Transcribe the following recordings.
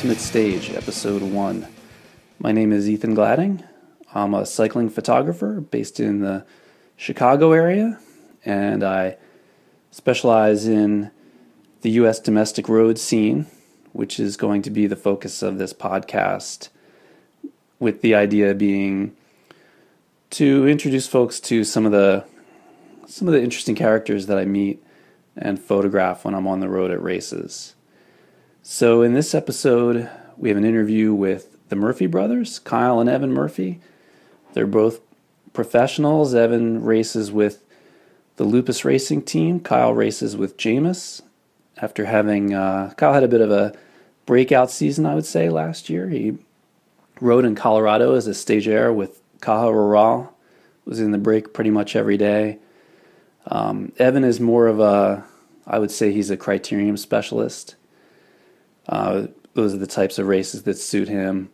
penultimate stage, episode one. My name is Ethan Gladding. I'm a cycling photographer based in the Chicago area, and I specialize in the U.S. domestic road scene, which is going to be the focus of this podcast, with the idea being to introduce folks to some of the some of the interesting characters that I meet and photograph when I'm on the road at races. So, in this episode, we have an interview with the Murphy brothers, Kyle and Evan Murphy. They're both professionals. Evan races with the Lupus Racing team, Kyle races with Jamis. After having, uh, Kyle had a bit of a breakout season, I would say, last year. He rode in Colorado as a stagiaire with Caja Rural, was in the break pretty much every day. Um, Evan is more of a, I would say he's a criterium specialist. Uh, those are the types of races that suit him.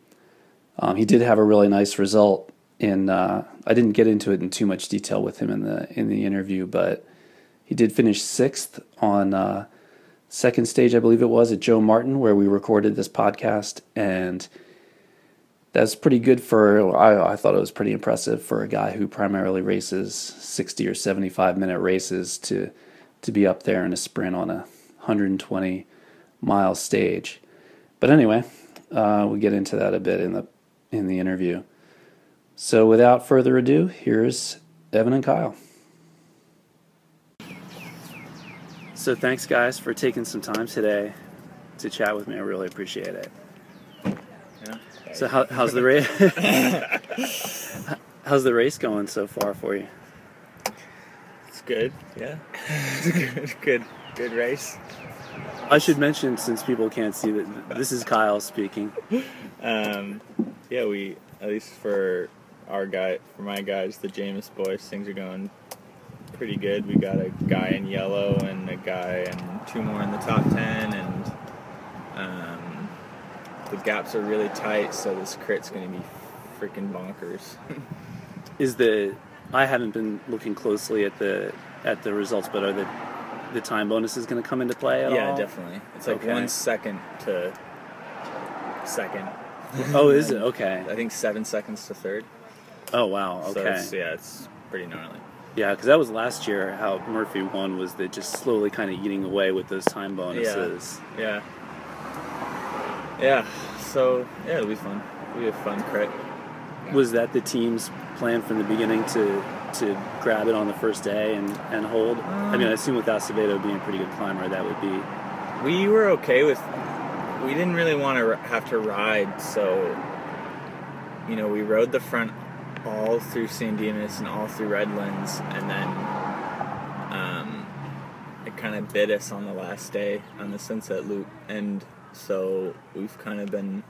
Um, he did have a really nice result in. Uh, I didn't get into it in too much detail with him in the in the interview, but he did finish sixth on uh, second stage, I believe it was, at Joe Martin, where we recorded this podcast, and that's pretty good for. I, I thought it was pretty impressive for a guy who primarily races sixty or seventy five minute races to to be up there in a sprint on a 120 mile stage. But anyway, uh, we get into that a bit in the in the interview. So without further ado, here's Evan and Kyle. So thanks guys for taking some time today to chat with me. I really appreciate it. Yeah. So how, how's the race? how's the race going so far for you? It's good. Yeah. it's a good, good, good race. I should mention, since people can't see that, this is Kyle speaking. Um, yeah, we at least for our guy, for my guys, the Jamis boys, things are going pretty good. We got a guy in yellow and a guy and two more in the top ten, and um, the gaps are really tight, so this crit's going to be freaking bonkers. Is the I haven't been looking closely at the at the results, but are the the time bonus is going to come into play at yeah, all? definitely. It's like Okay. one second to second. Oh, is it okay? I think seven seconds to third. Oh, wow. So Okay. it's, yeah, it's pretty gnarly. Yeah, because that was last year. How Murphy won was that just slowly kind of eating away with those time bonuses. Yeah. Yeah. So yeah, it'll be fun. It'll be a fun crit. Was that the team's plan from the beginning to to grab it on the first day and, and hold? I mean, I assume with Acevedo being a pretty good climber, that would be. We were okay with. We didn't really want to have to ride, so you know we rode the front all through San Dimas and all through Redlands, and then um, it kind of bit us on the last day on the Sunset Loop, and so we've kind of been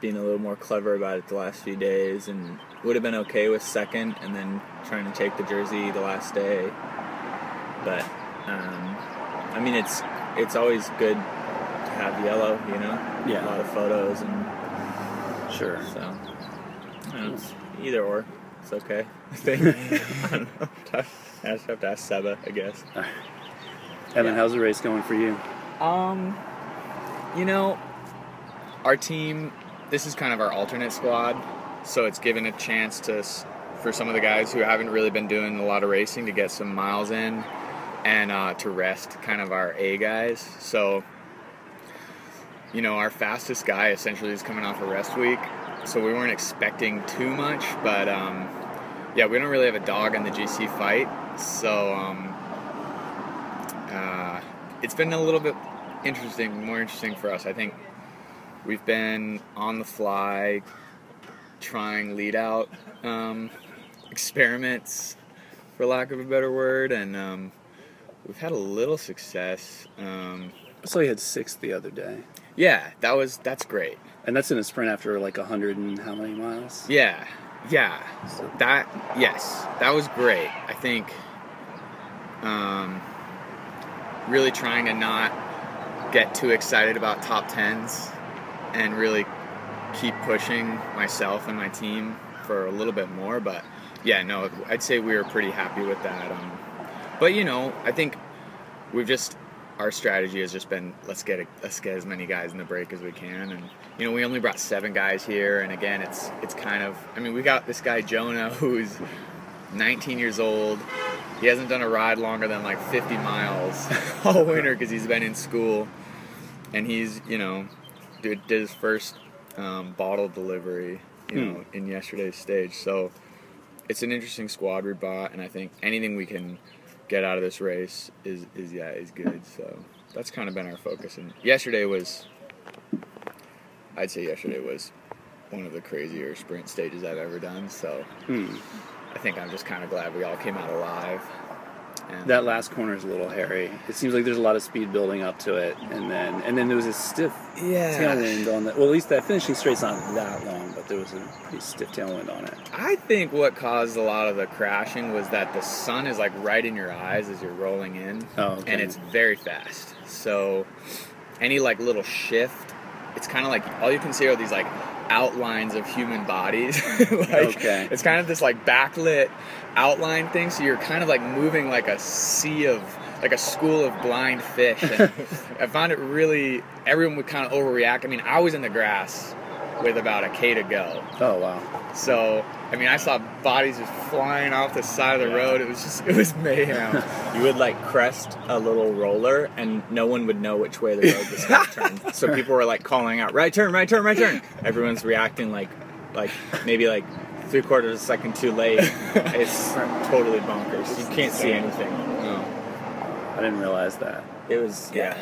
being a little more clever about it the last few days, and would have been okay with second, and then trying to take the jersey the last day, but um, I mean it's it's always good to have yellow, you know, Yeah. a lot of photos and Sure. so don't know, it's either or. It's okay. I think. I don't know. I just have to ask Seba, I guess. Evan, Yeah. how's the race going for you? Um, you know, our team. This is kind of our alternate squad, so it's given a chance to for some of the guys who haven't really been doing a lot of racing to get some miles in, and uh, to rest kind of our A guys. So, you know, our fastest guy essentially is coming off a rest week, so we weren't expecting too much, but um, yeah, we don't really have a dog in the GC fight, so. Um, uh, it's been a little bit interesting, more interesting for us. I think we've been on the fly, trying lead out um, experiments, for lack of a better word, and um, we've had a little success. Um, I saw you had sixth the other day, yeah, that was that's great. and that's in a sprint after like a hundred and how many miles? Yeah, yeah. That yes, that was great. I think um, really trying to not get too excited about top tens and really keep pushing myself and my team for a little bit more. But yeah, no, I'd say we were pretty happy with that. Um, but you know, I think we've just our strategy has just been let's get a, let's get as many guys in the break as we can, and you know we only brought seven guys here, and again it's it's kind of I mean we got this guy Jonah who's 19 years old. He hasn't done a ride longer than like 50 miles all winter because he's been in school, and he's you know did, did his first um, bottle delivery you know in yesterday's stage. So it's an interesting squad we bought, and I think anything we can get out of this race is is yeah is good. So that's kind of been our focus. And yesterday was, I'd say yesterday was one of the crazier sprint stages I've ever done. So Hmm. I think I'm just kind of glad we all came out alive. And That last corner is a little hairy. It seems like there's a lot of speed building up to it, and then and then there was a stiff Yeah. tailwind on that. Well, at least that finishing straight's not that long, but there was a pretty stiff tailwind on it. I think what caused a lot of the crashing was that the sun is like right in your eyes as you're rolling in, Oh, okay. and it's very fast. So any like little shift, it's kind of like all you can see are these like outlines of human bodies. like Okay. it's kind of this like backlit outline thing. So you're kind of like moving like a sea of like a school of blind fish. And I found it really everyone would kind of overreact. I mean, I was in the grass with about a k to go. Oh wow. So, I mean, I saw bodies just flying off the side of the road. It was just, it was mayhem. You would like crest a little roller, and no one would know which way the road was going to turn. So people were like calling out, "Right turn, right turn, right turn." Everyone's reacting like, like maybe like three quarters of a second too late. It's totally bonkers. You can't see anything. No. I didn't realize that. It was yeah,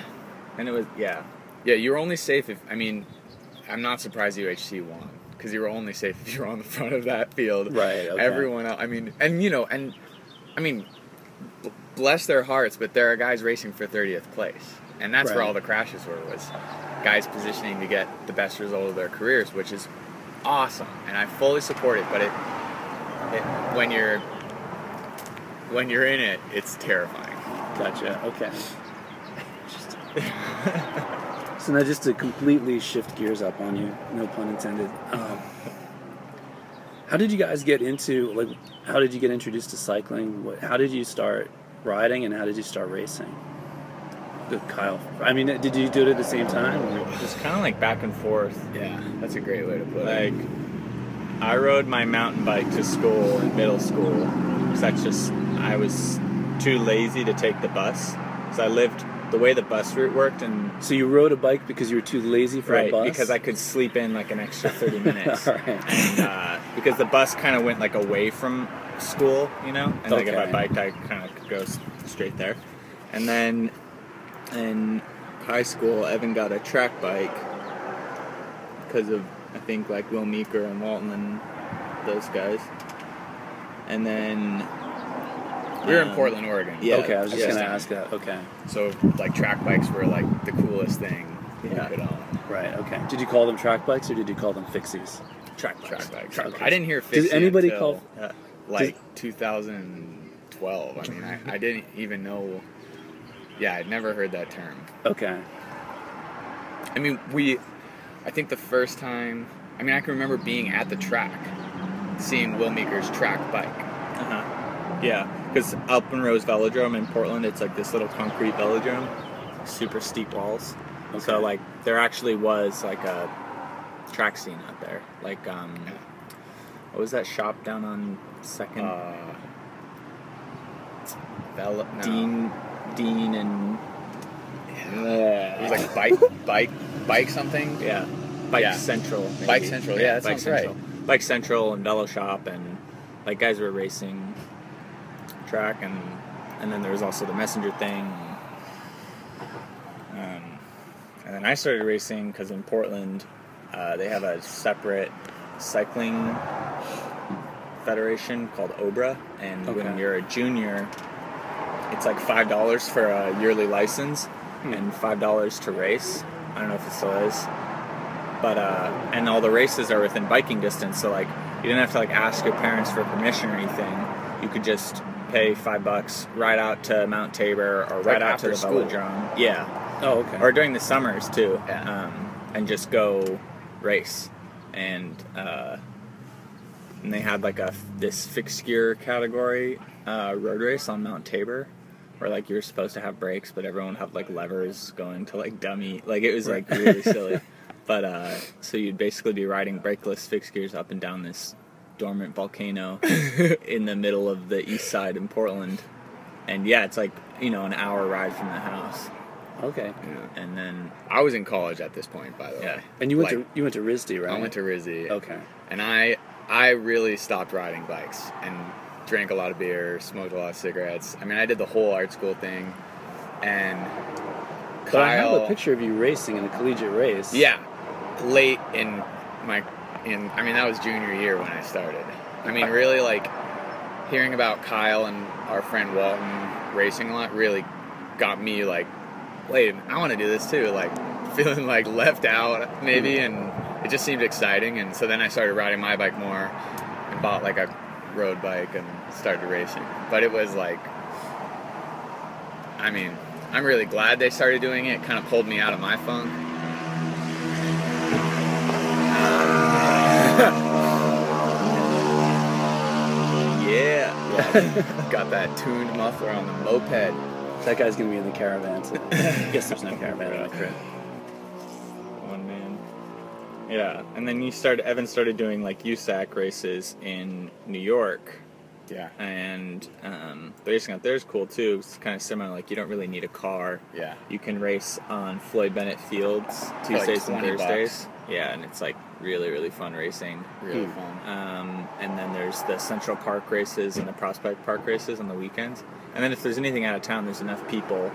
and it was yeah. yeah, you were only safe if, I mean, I'm not surprised UHC won because you were only safe if you were on the front of that field. Right, okay. Everyone else, I mean, and you know, and I mean, b- bless their hearts, but there are guys racing for 30th place. And that's where all the crashes were, was guys positioning to get the best result of their careers, which is awesome. And I fully support it, but it, it when you're, when you're in it, it's terrifying. Gotcha. Okay. so now, just to completely shift gears up on you, no pun intended. Um, how did you guys get into like? How did you get introduced to cycling? What, how did you start riding, and how did you start racing? Good, Kyle. I mean, did you do it at the same time? or- Just kind of like back and forth. Yeah, that's a great way to put it. Like, I rode my mountain bike to school in middle school because that's just I was too lazy to take the bus. Because I lived the way the bus route worked, and So you rode a bike because you were too lazy for a right bus? because I could sleep in like an extra thirty minutes. All right. and, uh, because the bus kind of went like away from school, you know, and like if I Okay. biked, I kind of could go straight there. And then in high school, Evan got a track bike because of I think like Will Meeker and Walton and those guys. And then We were in um, Portland, Oregon. Yeah. okay, I was just yeah. gonna ask that. Okay, So like track bikes were like the coolest thing Yeah. you could own. right. Okay. Did you call them track bikes or did you call them fixies? track bikes. Track bikes. Okay. I didn't hear Does Fixie anybody until, call- Yeah. like 2012. I mean, I, I didn't even know. Yeah, I'd never heard that term. Okay. I mean, we. I think the first time. I mean, I can remember being at the track, seeing Will Meeker's track bike. Uh-huh. Yeah, because Velodrome in Portland, it's like this little concrete velodrome, super steep walls. So like there actually was like a track scene out there. Like um, what was that shop down on Second? Uh, Vel- no. Dean, Dean, and It was like bike, bike, bike something. yeah, Bike Yeah. Central. maybe. Bike Central, yeah, that Bike sounds right. Bike Central and Velo Shop, and like guys were racing track, and and then there was also the messenger thing. Um, and then I started racing because in Portland, uh, they have a separate cycling federation called OBRA, and when you're a junior, it's like five dollars for a yearly license Hmm. and five dollars to race. I don't know if it still is, but uh, and all the races are within biking distance, so like you didn't have to like ask your parents for permission or anything. You could just pay five bucks, ride out to Mount Tabor or Like ride out to the school. velodrome. Yeah, Oh, okay. or during the summers too, Yeah. um, and just go race. And uh, and they had like a this fixed gear category uh, road race on Mount Tabor, where like you were supposed to have brakes, but everyone had like levers going to like dummy. Like it was like really silly. But uh, so you'd basically be riding brakeless fixed gears up and down this dormant volcano in the middle of the east side in Portland. And yeah, it's like you know an hour ride from the house. Okay. Yeah. And then I was in college at this point, by the Yeah. way. And you went Like, to you went to RISD, right? I went to RISD. Okay. And I I really stopped riding bikes and drank a lot of beer, smoked a lot of cigarettes. I mean, I did the whole art school thing, and But I have a picture of you racing in a collegiate race. Yeah, late in my in I mean that was junior year when I started. I mean really like hearing about Kyle and our friend Walton racing a lot really got me like wait, I want to do this too like feeling like left out maybe mm. and it just seemed exciting and so then I started riding my bike more and bought like a road bike and started racing. But it was like I mean, I'm really glad they started doing it. It kind of pulled me out of my funk. yeah, Got that tuned muffler on the moped. That guy's gonna be in the caravan. So I guess there's no caravan in the crit. one man. Yeah, and then you started. Evan started doing like USAC races in New York, Yeah. and um, the racing out there is cool too. It's kind of similar. Like you don't really need a car. Yeah. You can race on Floyd Bennett Fields like Tuesdays and 20 Thursdays. bucks. Yeah, and it's like really really fun racing. Really Hmm. fun. Um, and then there's the Central Park races and the Prospect Park races on the weekends. And then if there's anything out of town, there's enough people.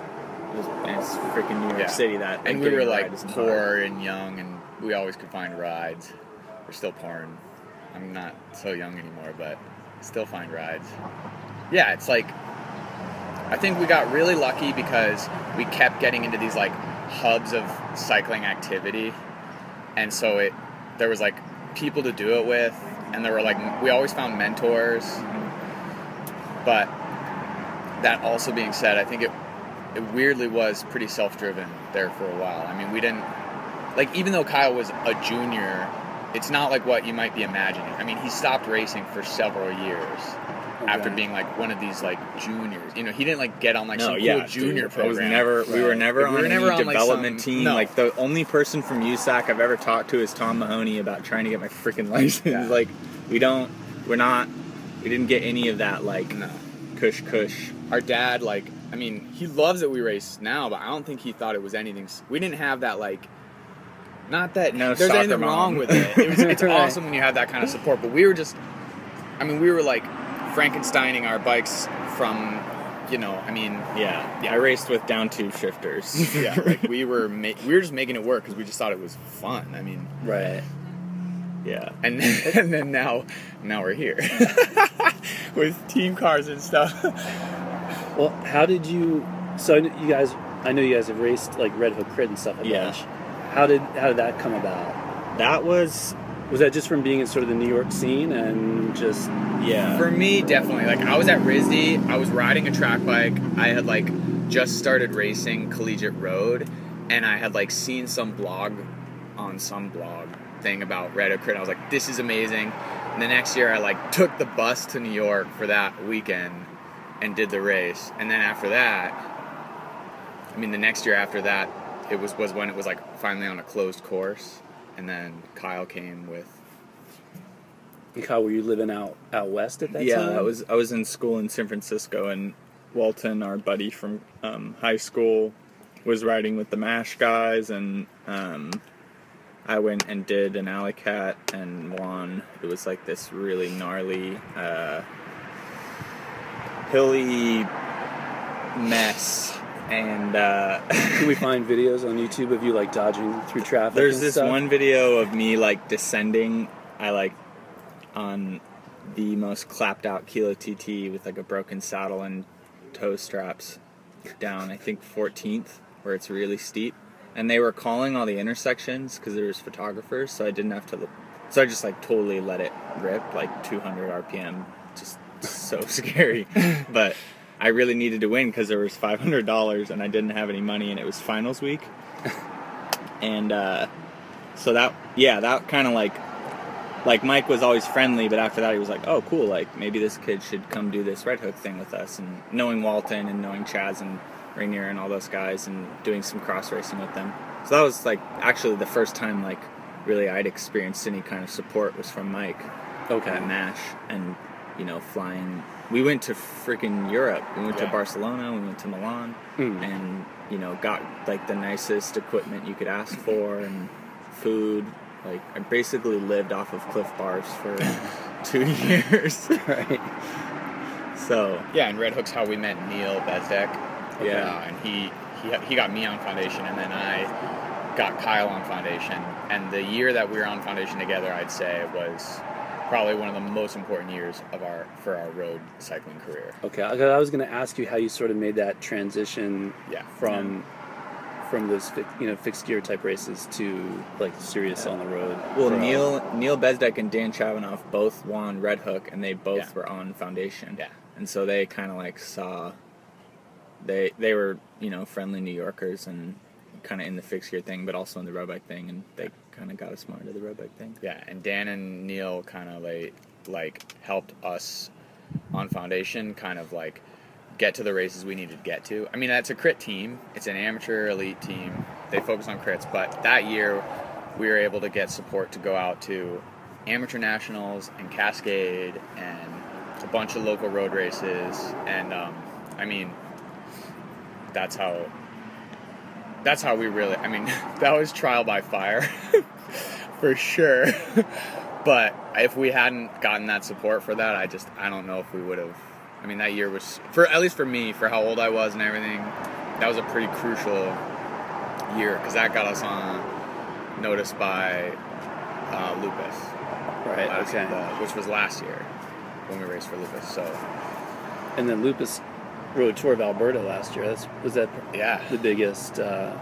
There's, and it's freaking New York Yeah. City that And we were like poor and young, and we always could find rides. We're still poor. And I'm not so young anymore, but still find rides. Yeah, it's like I think we got really lucky because we kept getting into these like hubs of cycling activity, and so it there was like people to do it with, and there were like we always found mentors. But that also being said, I think it it weirdly was pretty self-driven there for a while. I mean, we didn't like even though Kyle was a junior, it's not like what you might be imagining. I mean, he stopped racing for several years Oh, after Okay. being like one of these like juniors. You know, he didn't like get on like no, some yeah, cool junior dude, program. I was never. We were never We on were any never on, like, development some- team. no. Like the only person from USAC I've ever talked to is Tom Mahoney about trying to get my freaking license. Yeah. Like we don't. We're not. We didn't get any of that. Like No. cush cush. Our dad, like, I mean, he loves that we race now, but I don't think he thought it was anything. We didn't have that like. Not that No there's soccer anything mom. wrong with it. it was, it's Right. awesome when you have that kind of support, but we were just. I mean, we were like Frankensteining our bikes from, you know, I mean, Yeah. Yeah. I raced with down tube shifters. yeah, like we were ma- we were just making it work because we just thought it was fun. I mean, Right. yeah. and and then now now we're here with team cars and stuff. Well, how did you? So you guys, I know you guys have raced like Red Hook Crit and stuff. A Yeah. bunch. How did how did that come about? That was Was that just from being in sort of the New York scene and just yeah. For me, definitely. Like I was at RISD, I was riding a track bike. I had like just started racing collegiate road, and I had like seen some blog on some blog thing about Red Hook Crit. I was like, this is amazing. And the next year, I like took the bus to New York for that weekend and did the race. And then after that, I mean, the next year after that, it was was when it was like finally on a closed course. And then Kyle came with Kyle? Were you living out out west at that yeah, time? Yeah, I was I was in school in San Francisco, and Walton, our buddy from um, high school, was riding with the Mash guys, and um, I went and did an alley cat and won. It was like this really gnarly, uh, hilly mess, and uh, Can we find videos on YouTube of you like dodging through traffic? There's this stuff? one video of me like descending. I like on the most clapped out Kilo TT with like a broken saddle and toe straps down. I think 14th where it's really steep, and they were calling all the intersections because there was photographers, so I didn't have to. Look. So I just like totally let it rip like 200 RPM, just so scary. But I really needed to win because there was $500 and I didn't have any money, and it was finals week and uh, so that yeah that kind of like like Mike was always friendly, but after that he was like, "Oh, cool! Like maybe this kid should come do this Red Hook thing with us." And knowing Walton and knowing Chaz and Rainier and all those guys, and doing some cross racing with them. So that was like actually the first time like really I'd experienced any kind of support was from Mike Okay. at Mash, and you know flying. We went to freaking Europe. We went to Barcelona. We went to Milan, Mm. and you know got like the nicest equipment you could ask for and food. Like I basically lived off of Clif Bars for two years. Right. so Yeah, and Red Hook's how we met Neil Bezdek. Yeah. And he, he he got me on Foundation, and then I got Kyle on Foundation. And the year that we were on Foundation together, I'd say was probably one of the most important years of our for our road cycling career. Okay. I I was going to ask you how you sort of made that transition Yeah. from from those fi- you know fixed gear type races to like serious on the road. well, for, uh, Neil Neil Bezdek and Dan Chabanov both won Red Hook, and they both Yeah. were on Foundation. Yeah. and so they kind of like saw. They they were you know friendly New Yorkers and kind of in the fixed gear thing, but also in the road bike thing, and they kind of got us more into the road bike thing. Yeah, and Dan and Neil kind of like like helped us on Foundation kind of like get to the races we needed to get to. I mean, that's a crit team. It's an amateur elite team. They focus on crits, but that year we were able to get support to go out to amateur nationals and Cascade and a bunch of local road races. And um, I mean, that's how that's how we really. I mean, that was trial by fire for sure. but if we hadn't gotten that support for that, I just I don't know if we would have. I mean, that year was for at least for me for how old I was and everything. That was a pretty crucial year because that got us on notice by uh, Lupus, right. Okay. the- which was last year when we raced for Lupus. So and then Lupus rode Tour of Alberta last year. That's was that yeah, the biggest. Uh,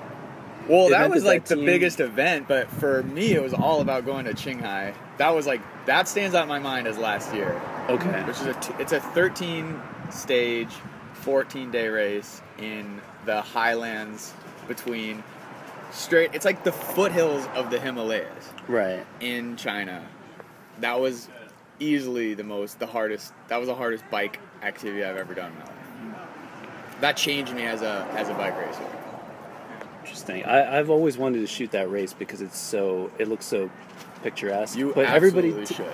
Well, that was that like the biggest event, but for me, it was all about going to Qinghai. That was like that stands out in my mind as last year, okay. which is a t- it's a 13 stage, 14 day race in the highlands between straight. It's like the foothills of the Himalayas Right. in China. That was easily the most, the hardest. That was the hardest bike activity I've ever done in my life. That changed me as a as a bike racer. Interesting. I, I've always wanted to shoot that race because it's so it looks so picturesque. You but everybody t- should.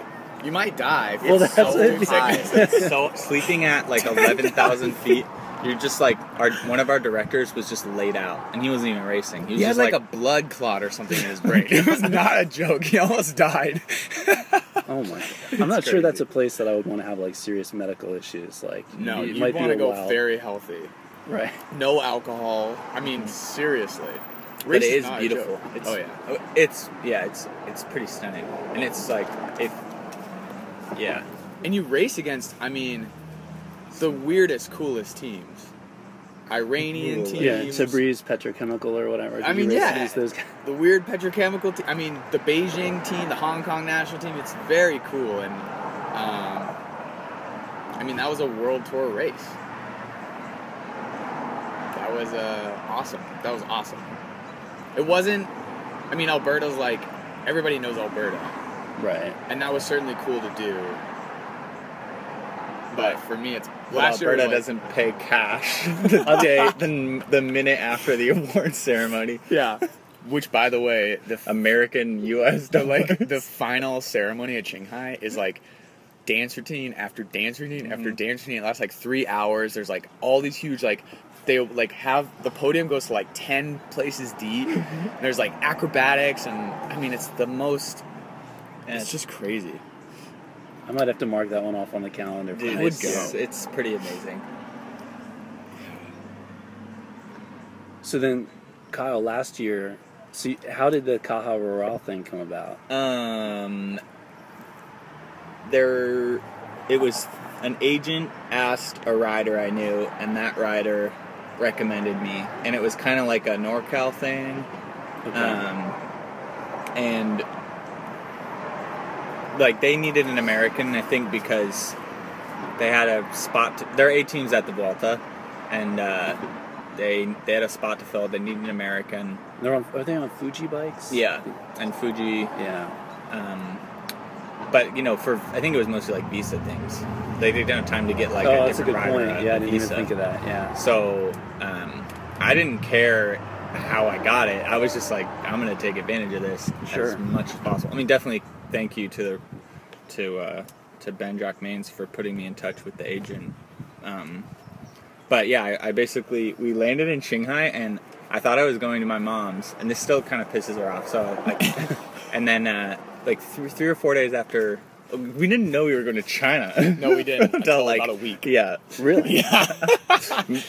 You might die. Well, it's that's so it. high. so sleeping at like eleven thousand feet, you're just like our one of our directors was just laid out, and he wasn't even racing. He was He had like, like, a blood clot or something in his brain. it was not a joke. He almost died. Oh my! I'm not It's sure that's a place that I would want to have like serious medical issues. Like No, you might want to go while. very healthy. right. No alcohol. I mean, mm-hmm. seriously. but it is beautiful. It's, oh yeah. it's yeah, it's it's pretty stunning, and it's like if yeah, And you race against, I mean, the weirdest, coolest teams. Iranian Ooh, teams. Yeah, Tabriz Petrochemical or whatever. I mean, yeah. the weird petrochemical team. I mean, the Beijing team, the Hong Kong national team. It's very cool, and um, I mean that was a world tour race. That was uh, awesome. That was awesome. It wasn't. I mean, Alberta's like everybody knows Alberta, Right. and that was certainly cool to do. But for me, it's But last year Alberta like- doesn't pay cash the day the, the minute after the award ceremony. Yeah. Which, by the way, the American U.S. the like the final ceremony at Qinghai is like dance routine after dance routine after Mm-hmm. dance routine. It lasts like three hours. There's like all these huge like they like have the podium goes to like ten places deep. Mm-hmm. There's like acrobatics and I mean it's the most. And It's just crazy. I might have to mark that one off on the calendar. for Dude, next it's, it's pretty amazing. So then, Kyle, last year, so how did the Caja Rural thing come about? Um, there, it was an agent asked a rider I knew, and that rider recommended me, and it was kind of like a NorCal thing. Okay. Um, and like they needed an American, I think, because they had a spot. To, their A team's at the Vuelta, and uh, they they had a spot to fill. They needed an American. They're on, are they on Fuji bikes? Yeah, and Fuji. Yeah. Um, but you know, for I think it was mostly like visa things. They didn't have time to get like oh, a that's a good point. Yeah, I didn't even think of that. Yeah. So um, I didn't care how I got it. I was just like, I'm gonna take advantage of this Sure. as much as possible. I mean, definitely thank you to the to uh, to Ben Jacques-Maynes for putting me in touch with the agent. Um, but yeah, I, I basically we landed in Shanghai and I thought I was going to my mom's, and this still kind of pisses her off. So, like, and then uh, like three, three or four days after. We didn't know we were going to China. No, we didn't. Until Until like about a week. Yeah, Really? Yeah.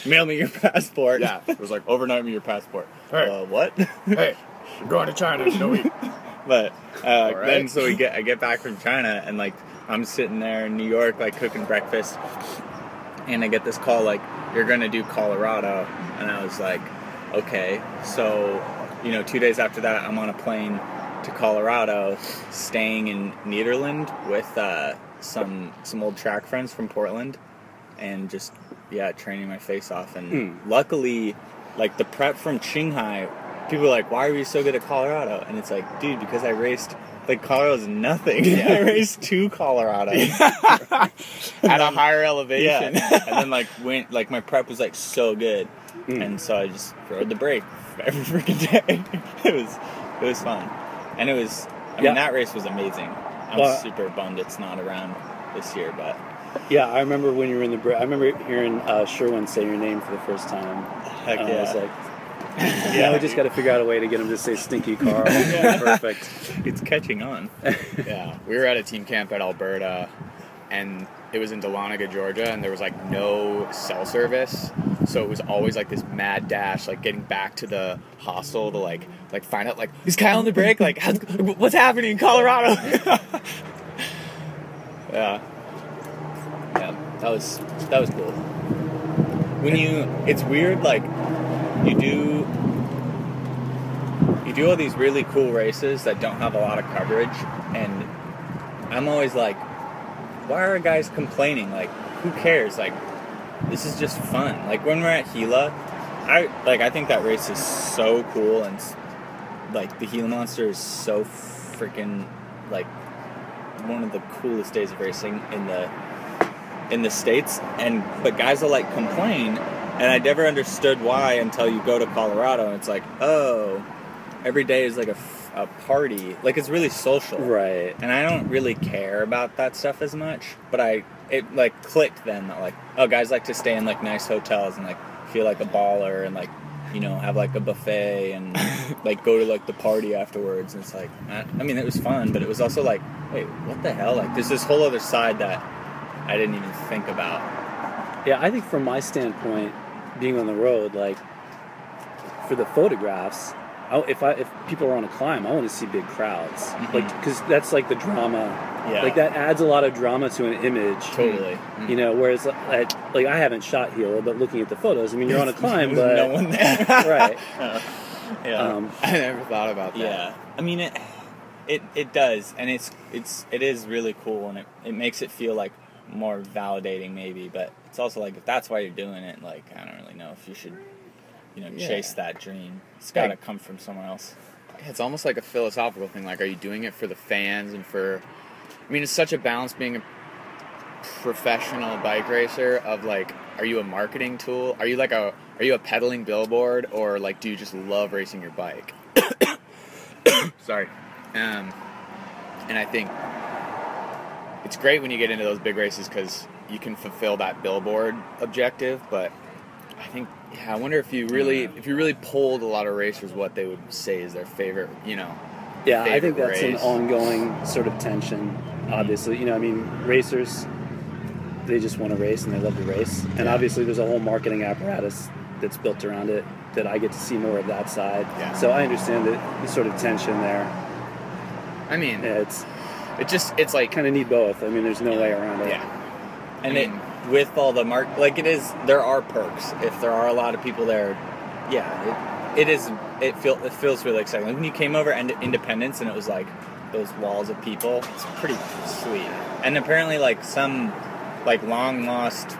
mail me your passport. yeah. It was like overnight me your passport. Hey, Uh, what? hey, you're going to China in a week. But uh, right. then so we get I get back from China and like I'm sitting there in New York like cooking breakfast, and I get this call like you're gonna do Colorado, and I was like, okay. So you know, two days after that, I'm on a plane to Colorado, staying in Nederland with uh, some some old track friends from Portland, and just yeah, training my face off. And luckily, like the prep from Shanghai, people are like, "Why are you so good at Colorado?" And it's like, dude, because I raced. Like Colorado's nothing. I raced to Colorado At a higher elevation. yeah. and then like went like my prep was like so good, and so I just rode the break every freaking day. it was it was fun, and it was. I Yeah. mean that race was amazing. I'm super bummed it's not around this year, but Yeah, I remember when you were in the. I remember hearing uh, Sherwin say your name for the first time. heck yeah. I was like, yeah, we just got to figure out a way to get him to say Stinky Carl. Perfect. it's catching on. Yeah, we were at a team camp at Alberta, and it was in Dahlonega, Georgia, and there was like no cell service, so it was always like this mad dash, like getting back to the hostel to like like find out like is Kyle on the break? Like how's, what's happening in Colorado? Yeah. Yeah, that was that was cool. When you it's weird like you do you do all these really cool races that don't have a lot of coverage and I'm always like why are guys complaining? Like who cares? Like this is just fun. Like when we're at Gila, I like I think that race is so cool and like the Gila Monster is so freaking like one of the coolest days of racing in the in the states and but guys will like complain and I never understood why until you go to Colorado and it's like oh every day is like a, a party. Like it's really social. Right. and I don't really care about that stuff as much but I it like clicked then that like oh guys like to stay in like nice hotels and like feel like a baller and like you know have like a buffet and like go to like the party afterwards. And it's like I, I mean it was fun but it was also like wait what the hell? Like there's this whole other side that I didn't even think about. Yeah, I think from my standpoint, being on the road, like for the photographs, I, if I if people are on a climb, I want to see big crowds, Mhm. like because that's like the drama. Yeah. Like that adds a lot of drama to an image. totally You know, whereas like, like I haven't shot Gila, but looking at the photos, I mean, you're on a climb, but no one there right. yeah Um, I never thought about that. Yeah, I mean it. It it does, and it's it's it is really cool, and it it makes it feel like more validating, maybe. But it's also like if that's why you're doing it, like I don't really know if you should, you know, Yeah. chase that dream. It's got to Like- come from somewhere else. It's almost like a philosophical thing. Like, are you doing it for the fans and for? I mean, it's such a balance being a professional bike racer. Of like, are you a marketing tool? Are you like a? Are you a pedaling billboard, or like, do you just love racing your bike? Sorry. Um, and I think it's great when you get into those big races because you can fulfill that billboard objective. But I think, yeah, I wonder if you really, if you really polled a lot of racers, what they would say is their favorite, you know. Yeah, I think that's race. an ongoing sort of tension. Mm-hmm. Obviously, you know, I mean, racers, they just want to race and they love to race, and Yeah. obviously, there's a whole marketing apparatus that's built around it that I get to see more of that side. Yeah. So I understand the, the sort of tension there. I mean, Yeah, it's it just, it's like, kind of need both. I mean, there's no way around it. yeah. And I it with all the mark, like it is, there are perks. If there are a lot of people there, yeah, it, it is. It feel it feels really exciting. Like when you came over and Independence, and it was like those walls of people. It's pretty sweet. And apparently, like some like long lost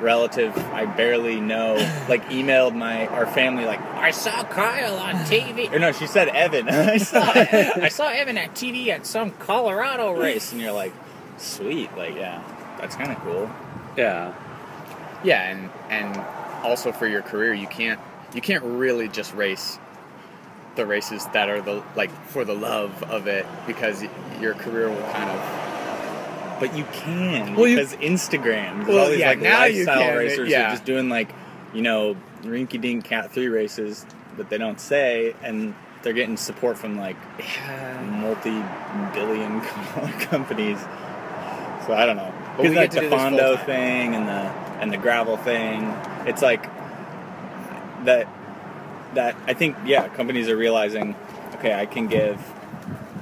relative I barely know like emailed my our family like I saw Kyle on TV. Or no, she said Evan. I saw I saw Evan at TV at some Colorado race, and you're like, sweet, like yeah, that's kind of cool. Yeah. Yeah, and and also for your career, you can't you can't really just race the races that are the like for the love of it because your career will kind of But you can Well, you- because Instagram. There's Well, all these yeah, like now you can, racers yeah. are just doing like you know rinky dink cat three races that they don't say, and they're getting support from like multi billion companies. So I don't know. Because like the do Fondo thing and the and the gravel thing, it's like that. That I think yeah, companies are realizing. Okay, I can give.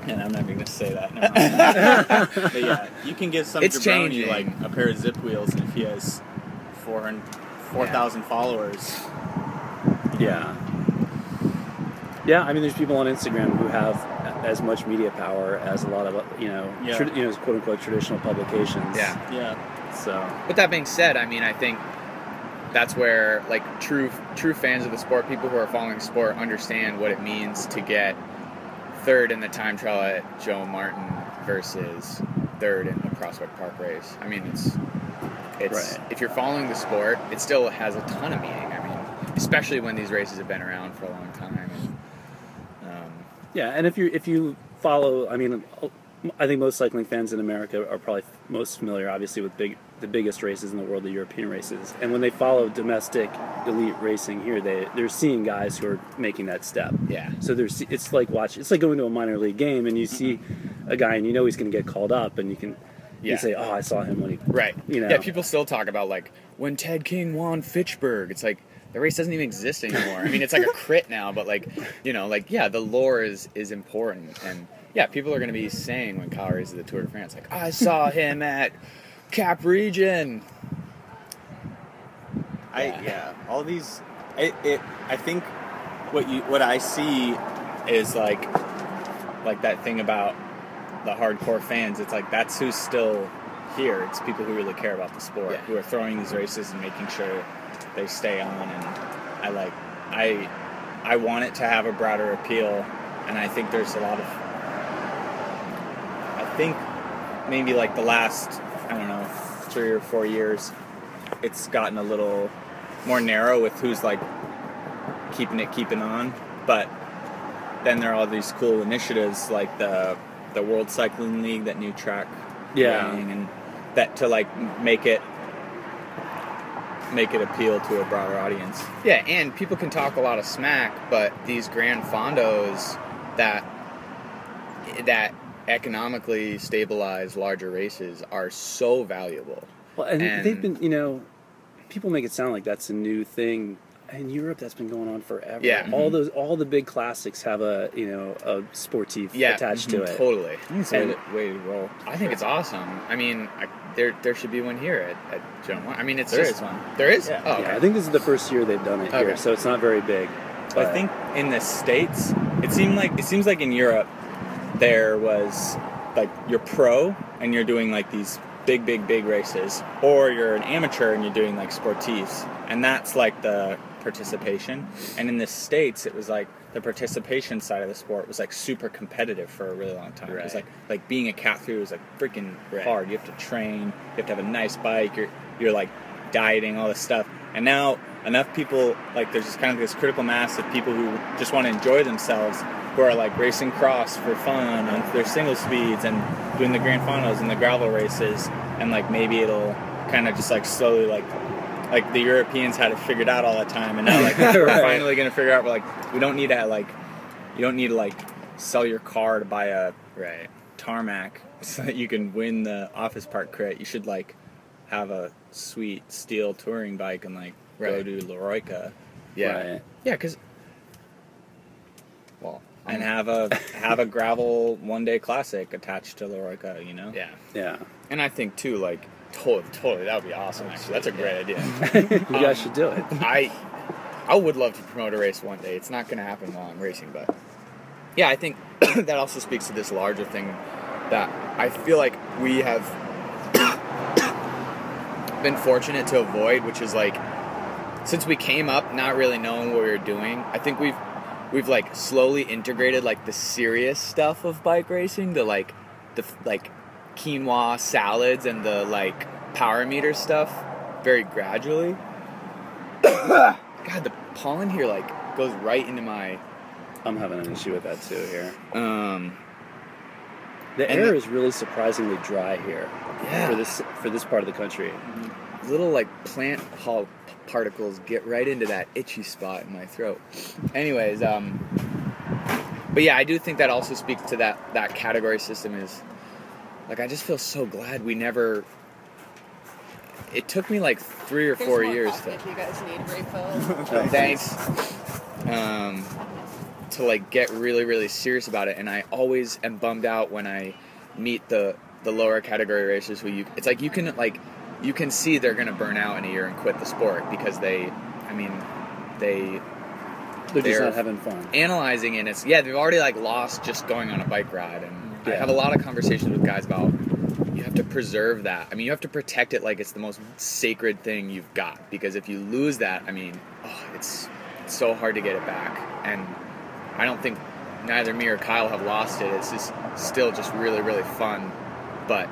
And I'm not even going to say that. Never but yeah, you can give some It's jabroni changing. like a pair of Zipp wheels, and if he has 400 4,000 followers, Yeah. Yeah, I mean, there's people on Instagram who have as much media power as a lot of you know, Yeah. tra- you know, quote unquote traditional publications. yeah. yeah, So But that being said, I mean, I think that's where like true true fans of the sport, people who are following sport, understand what it means to get third in the time trial at Joe Martin versus third in the Prospect Park race. I mean, it's it's Right. if you're following the sport, it still has a ton of meaning. I mean, especially when these races have been around for a long time. And, um, yeah, and if you if you follow, I mean, I think most cycling fans in America are probably most familiar, obviously, with big the biggest races in the world, the European races. And when they follow domestic elite racing here, they they're seeing guys who are making that step. yeah. So there's it's like watch it's like going to a minor league game and you see a guy and you know he's going to get called up and you can you Yeah. can say oh I saw him when he Right. You know. Yeah, people still talk about like when Ted King won Fitchburg. It's like the race doesn't even exist anymore. I mean, it's like a crit now, but like you know, like yeah, the lore is is important, and yeah, people are going to be saying when Kyle races the Tour de France, like I saw him at Cap Region. I Yeah. yeah, all these. It, it I think what you what I see is like like that thing about the hardcore fans. It's like that's who's still here. It's people who really care about the sport, Yeah. who are throwing these races and making sure they stay on. And I like I I want it to have a broader appeal, and I think there's a lot of I think maybe like the last I don't know three or four years, it's gotten a little more narrow with who's like keeping it keeping on. But then there are all these cool initiatives like the the World Cycling League, that new track Yeah. and that to like make it make it appeal to a broader audience. Yeah, and people can talk a lot of smack, but these grand fondos that that economically stabilize larger races are so valuable. Well, and, And- they've been, you know, people make it sound like that's a new thing. In Europe, that's been going on forever. Yeah. all those, all the big classics have a, you know, a sportif Yeah, attached to mhm, it. Totally. I think it's a way, to, roll. I think it's awesome. I mean, I, there there should be one here at, at Joe Mar- I mean, it's There just is one. There is. Yeah. Oh, okay. Yeah, I think this is the first year they've done it here, so it's not very big. I think in the states, it seemed like it seems like in Europe there was like you're pro and you're doing like these big, big, big races, or you're an amateur and you're doing like sportifs, and that's like the participation. And in the states, it was like the participation side of the sport was like super competitive for a really long time. It was like like being a cat through was like freaking Right. hard. You have to train, you have to have a nice bike. You're you're like dieting, all this stuff. And now enough people like there's just kind of this critical mass of people who just want to enjoy themselves, who are like racing cross for fun on their single speeds and doing the grand finals and the gravel races, and like maybe it'll kind of just like slowly like like the Europeans had it figured out all the time, and now like we're finally gonna figure out. We're like we don't need to like you don't need to like sell your car to buy a right. tarmac so that you can win the office park crit. You should like have a sweet steel touring bike and like go Right. to L'Eroica Yeah. Right. Yeah, because well, and mm. have a have a gravel one day classic attached to L'Eroica. You know. yeah, Yeah, and I think too, like totally, totally, that would be awesome. Actually, that's a great idea. you guys um, should do it. I I would love to promote a race one day. It's not going to happen while I'm racing, but yeah, I think that also speaks to this larger thing that I feel like we have been fortunate to avoid, which is like since we came up not really knowing what we were doing. I think we've we've like slowly integrated like the serious stuff of bike racing, the like the like quinoa salads and the like power meter stuff very gradually. God, the pollen here like goes right into my I'm having an issue with that too here. um The air the- is really surprisingly dry here yeah. for this for this part of the country. Little like plant hull particles get right into that itchy spot in my throat. Anyways, um, but yeah, I do think that also speaks to that that category system is like I just feel so glad we never. It took me like three or There's four years to if you guys need refill. Oh, thanks um, to like get really really serious about it and i always am bummed out when i meet the the lower category racers who you it's like you can like you can see they're gonna burn out in a year and quit the sport because they i mean they They're just They're- not having fun. analyzing it it's yeah they've already like lost just going on a bike ride and i have a lot of conversations with guys about you have to preserve that. I mean you have to protect it like it's the most sacred thing you've got because if you lose that i mean oh, it's, it's so hard to get it back. And i don't think neither me or kyle have lost it. It's just still just really really fun. But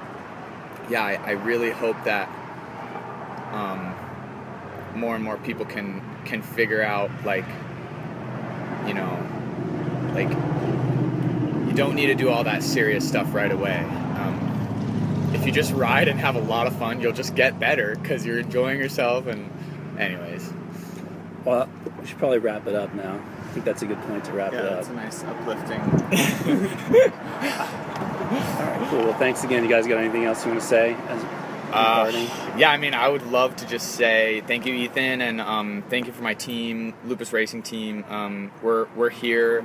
yeah i, I really hope that um, more and more people can can figure out like you know like you don't need to do all that serious stuff right away um, if you just ride and have a lot of fun you'll just get better because you're enjoying yourself and anyways Well, we should probably wrap it up now. I think that's a good point to wrap Yeah, it up. Yeah, that's a nice uplifting. All right, cool. Well, thanks again. You guys got anything else you want to say as Uh, yeah, I mean, I would love to just say thank you, Ethan, and um, thank you for my team, Lupus Racing Team. Um, we're we're here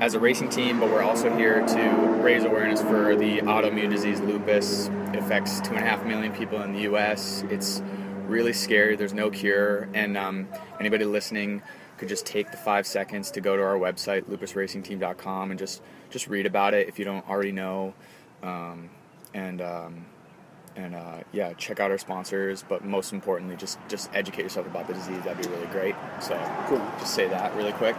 as a racing team, but we're also here to raise awareness for the autoimmune disease lupus. It affects two and a half million people in the U.S. It's really scary. There's no cure, and um, anybody listening could just take the five seconds to go to our website, lupusracingteam.com, and just just read about it if you don't already know. Um, and um, and uh, yeah, check out our sponsors. But most importantly, just just educate yourself about the disease. That'd be really great. So Cool. just say that really quick.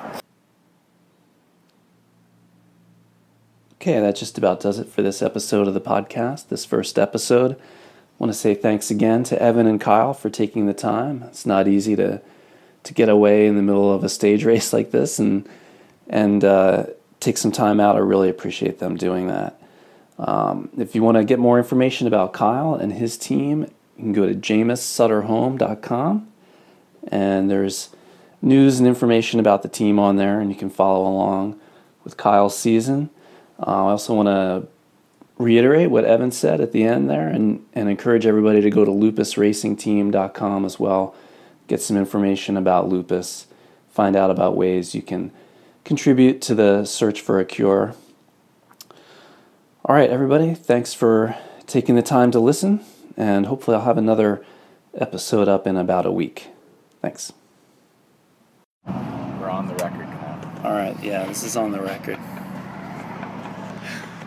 Okay, that just about does it for this episode of the podcast, this first episode. I want to say thanks again to Evan and Kyle for taking the time. It's not easy to to get away in the middle of a stage race like this and and uh, take some time out. I really appreciate them doing that. Um, if you want to get more information about Kyle and his team, you can go to jamissutterhome.com and there's news and information about the team on there, and you can follow along with Kyle's season. Uh, I also want to reiterate what Evan said at the end there and, and encourage everybody to go to lupusracingteam.com as well. Get some information about lupus, find out about ways you can contribute to the search for a cure. All right, everybody, thanks for taking the time to listen, and hopefully, I'll have another episode up in about a week. Thanks. We're on the record now. All right, yeah, this is on the record.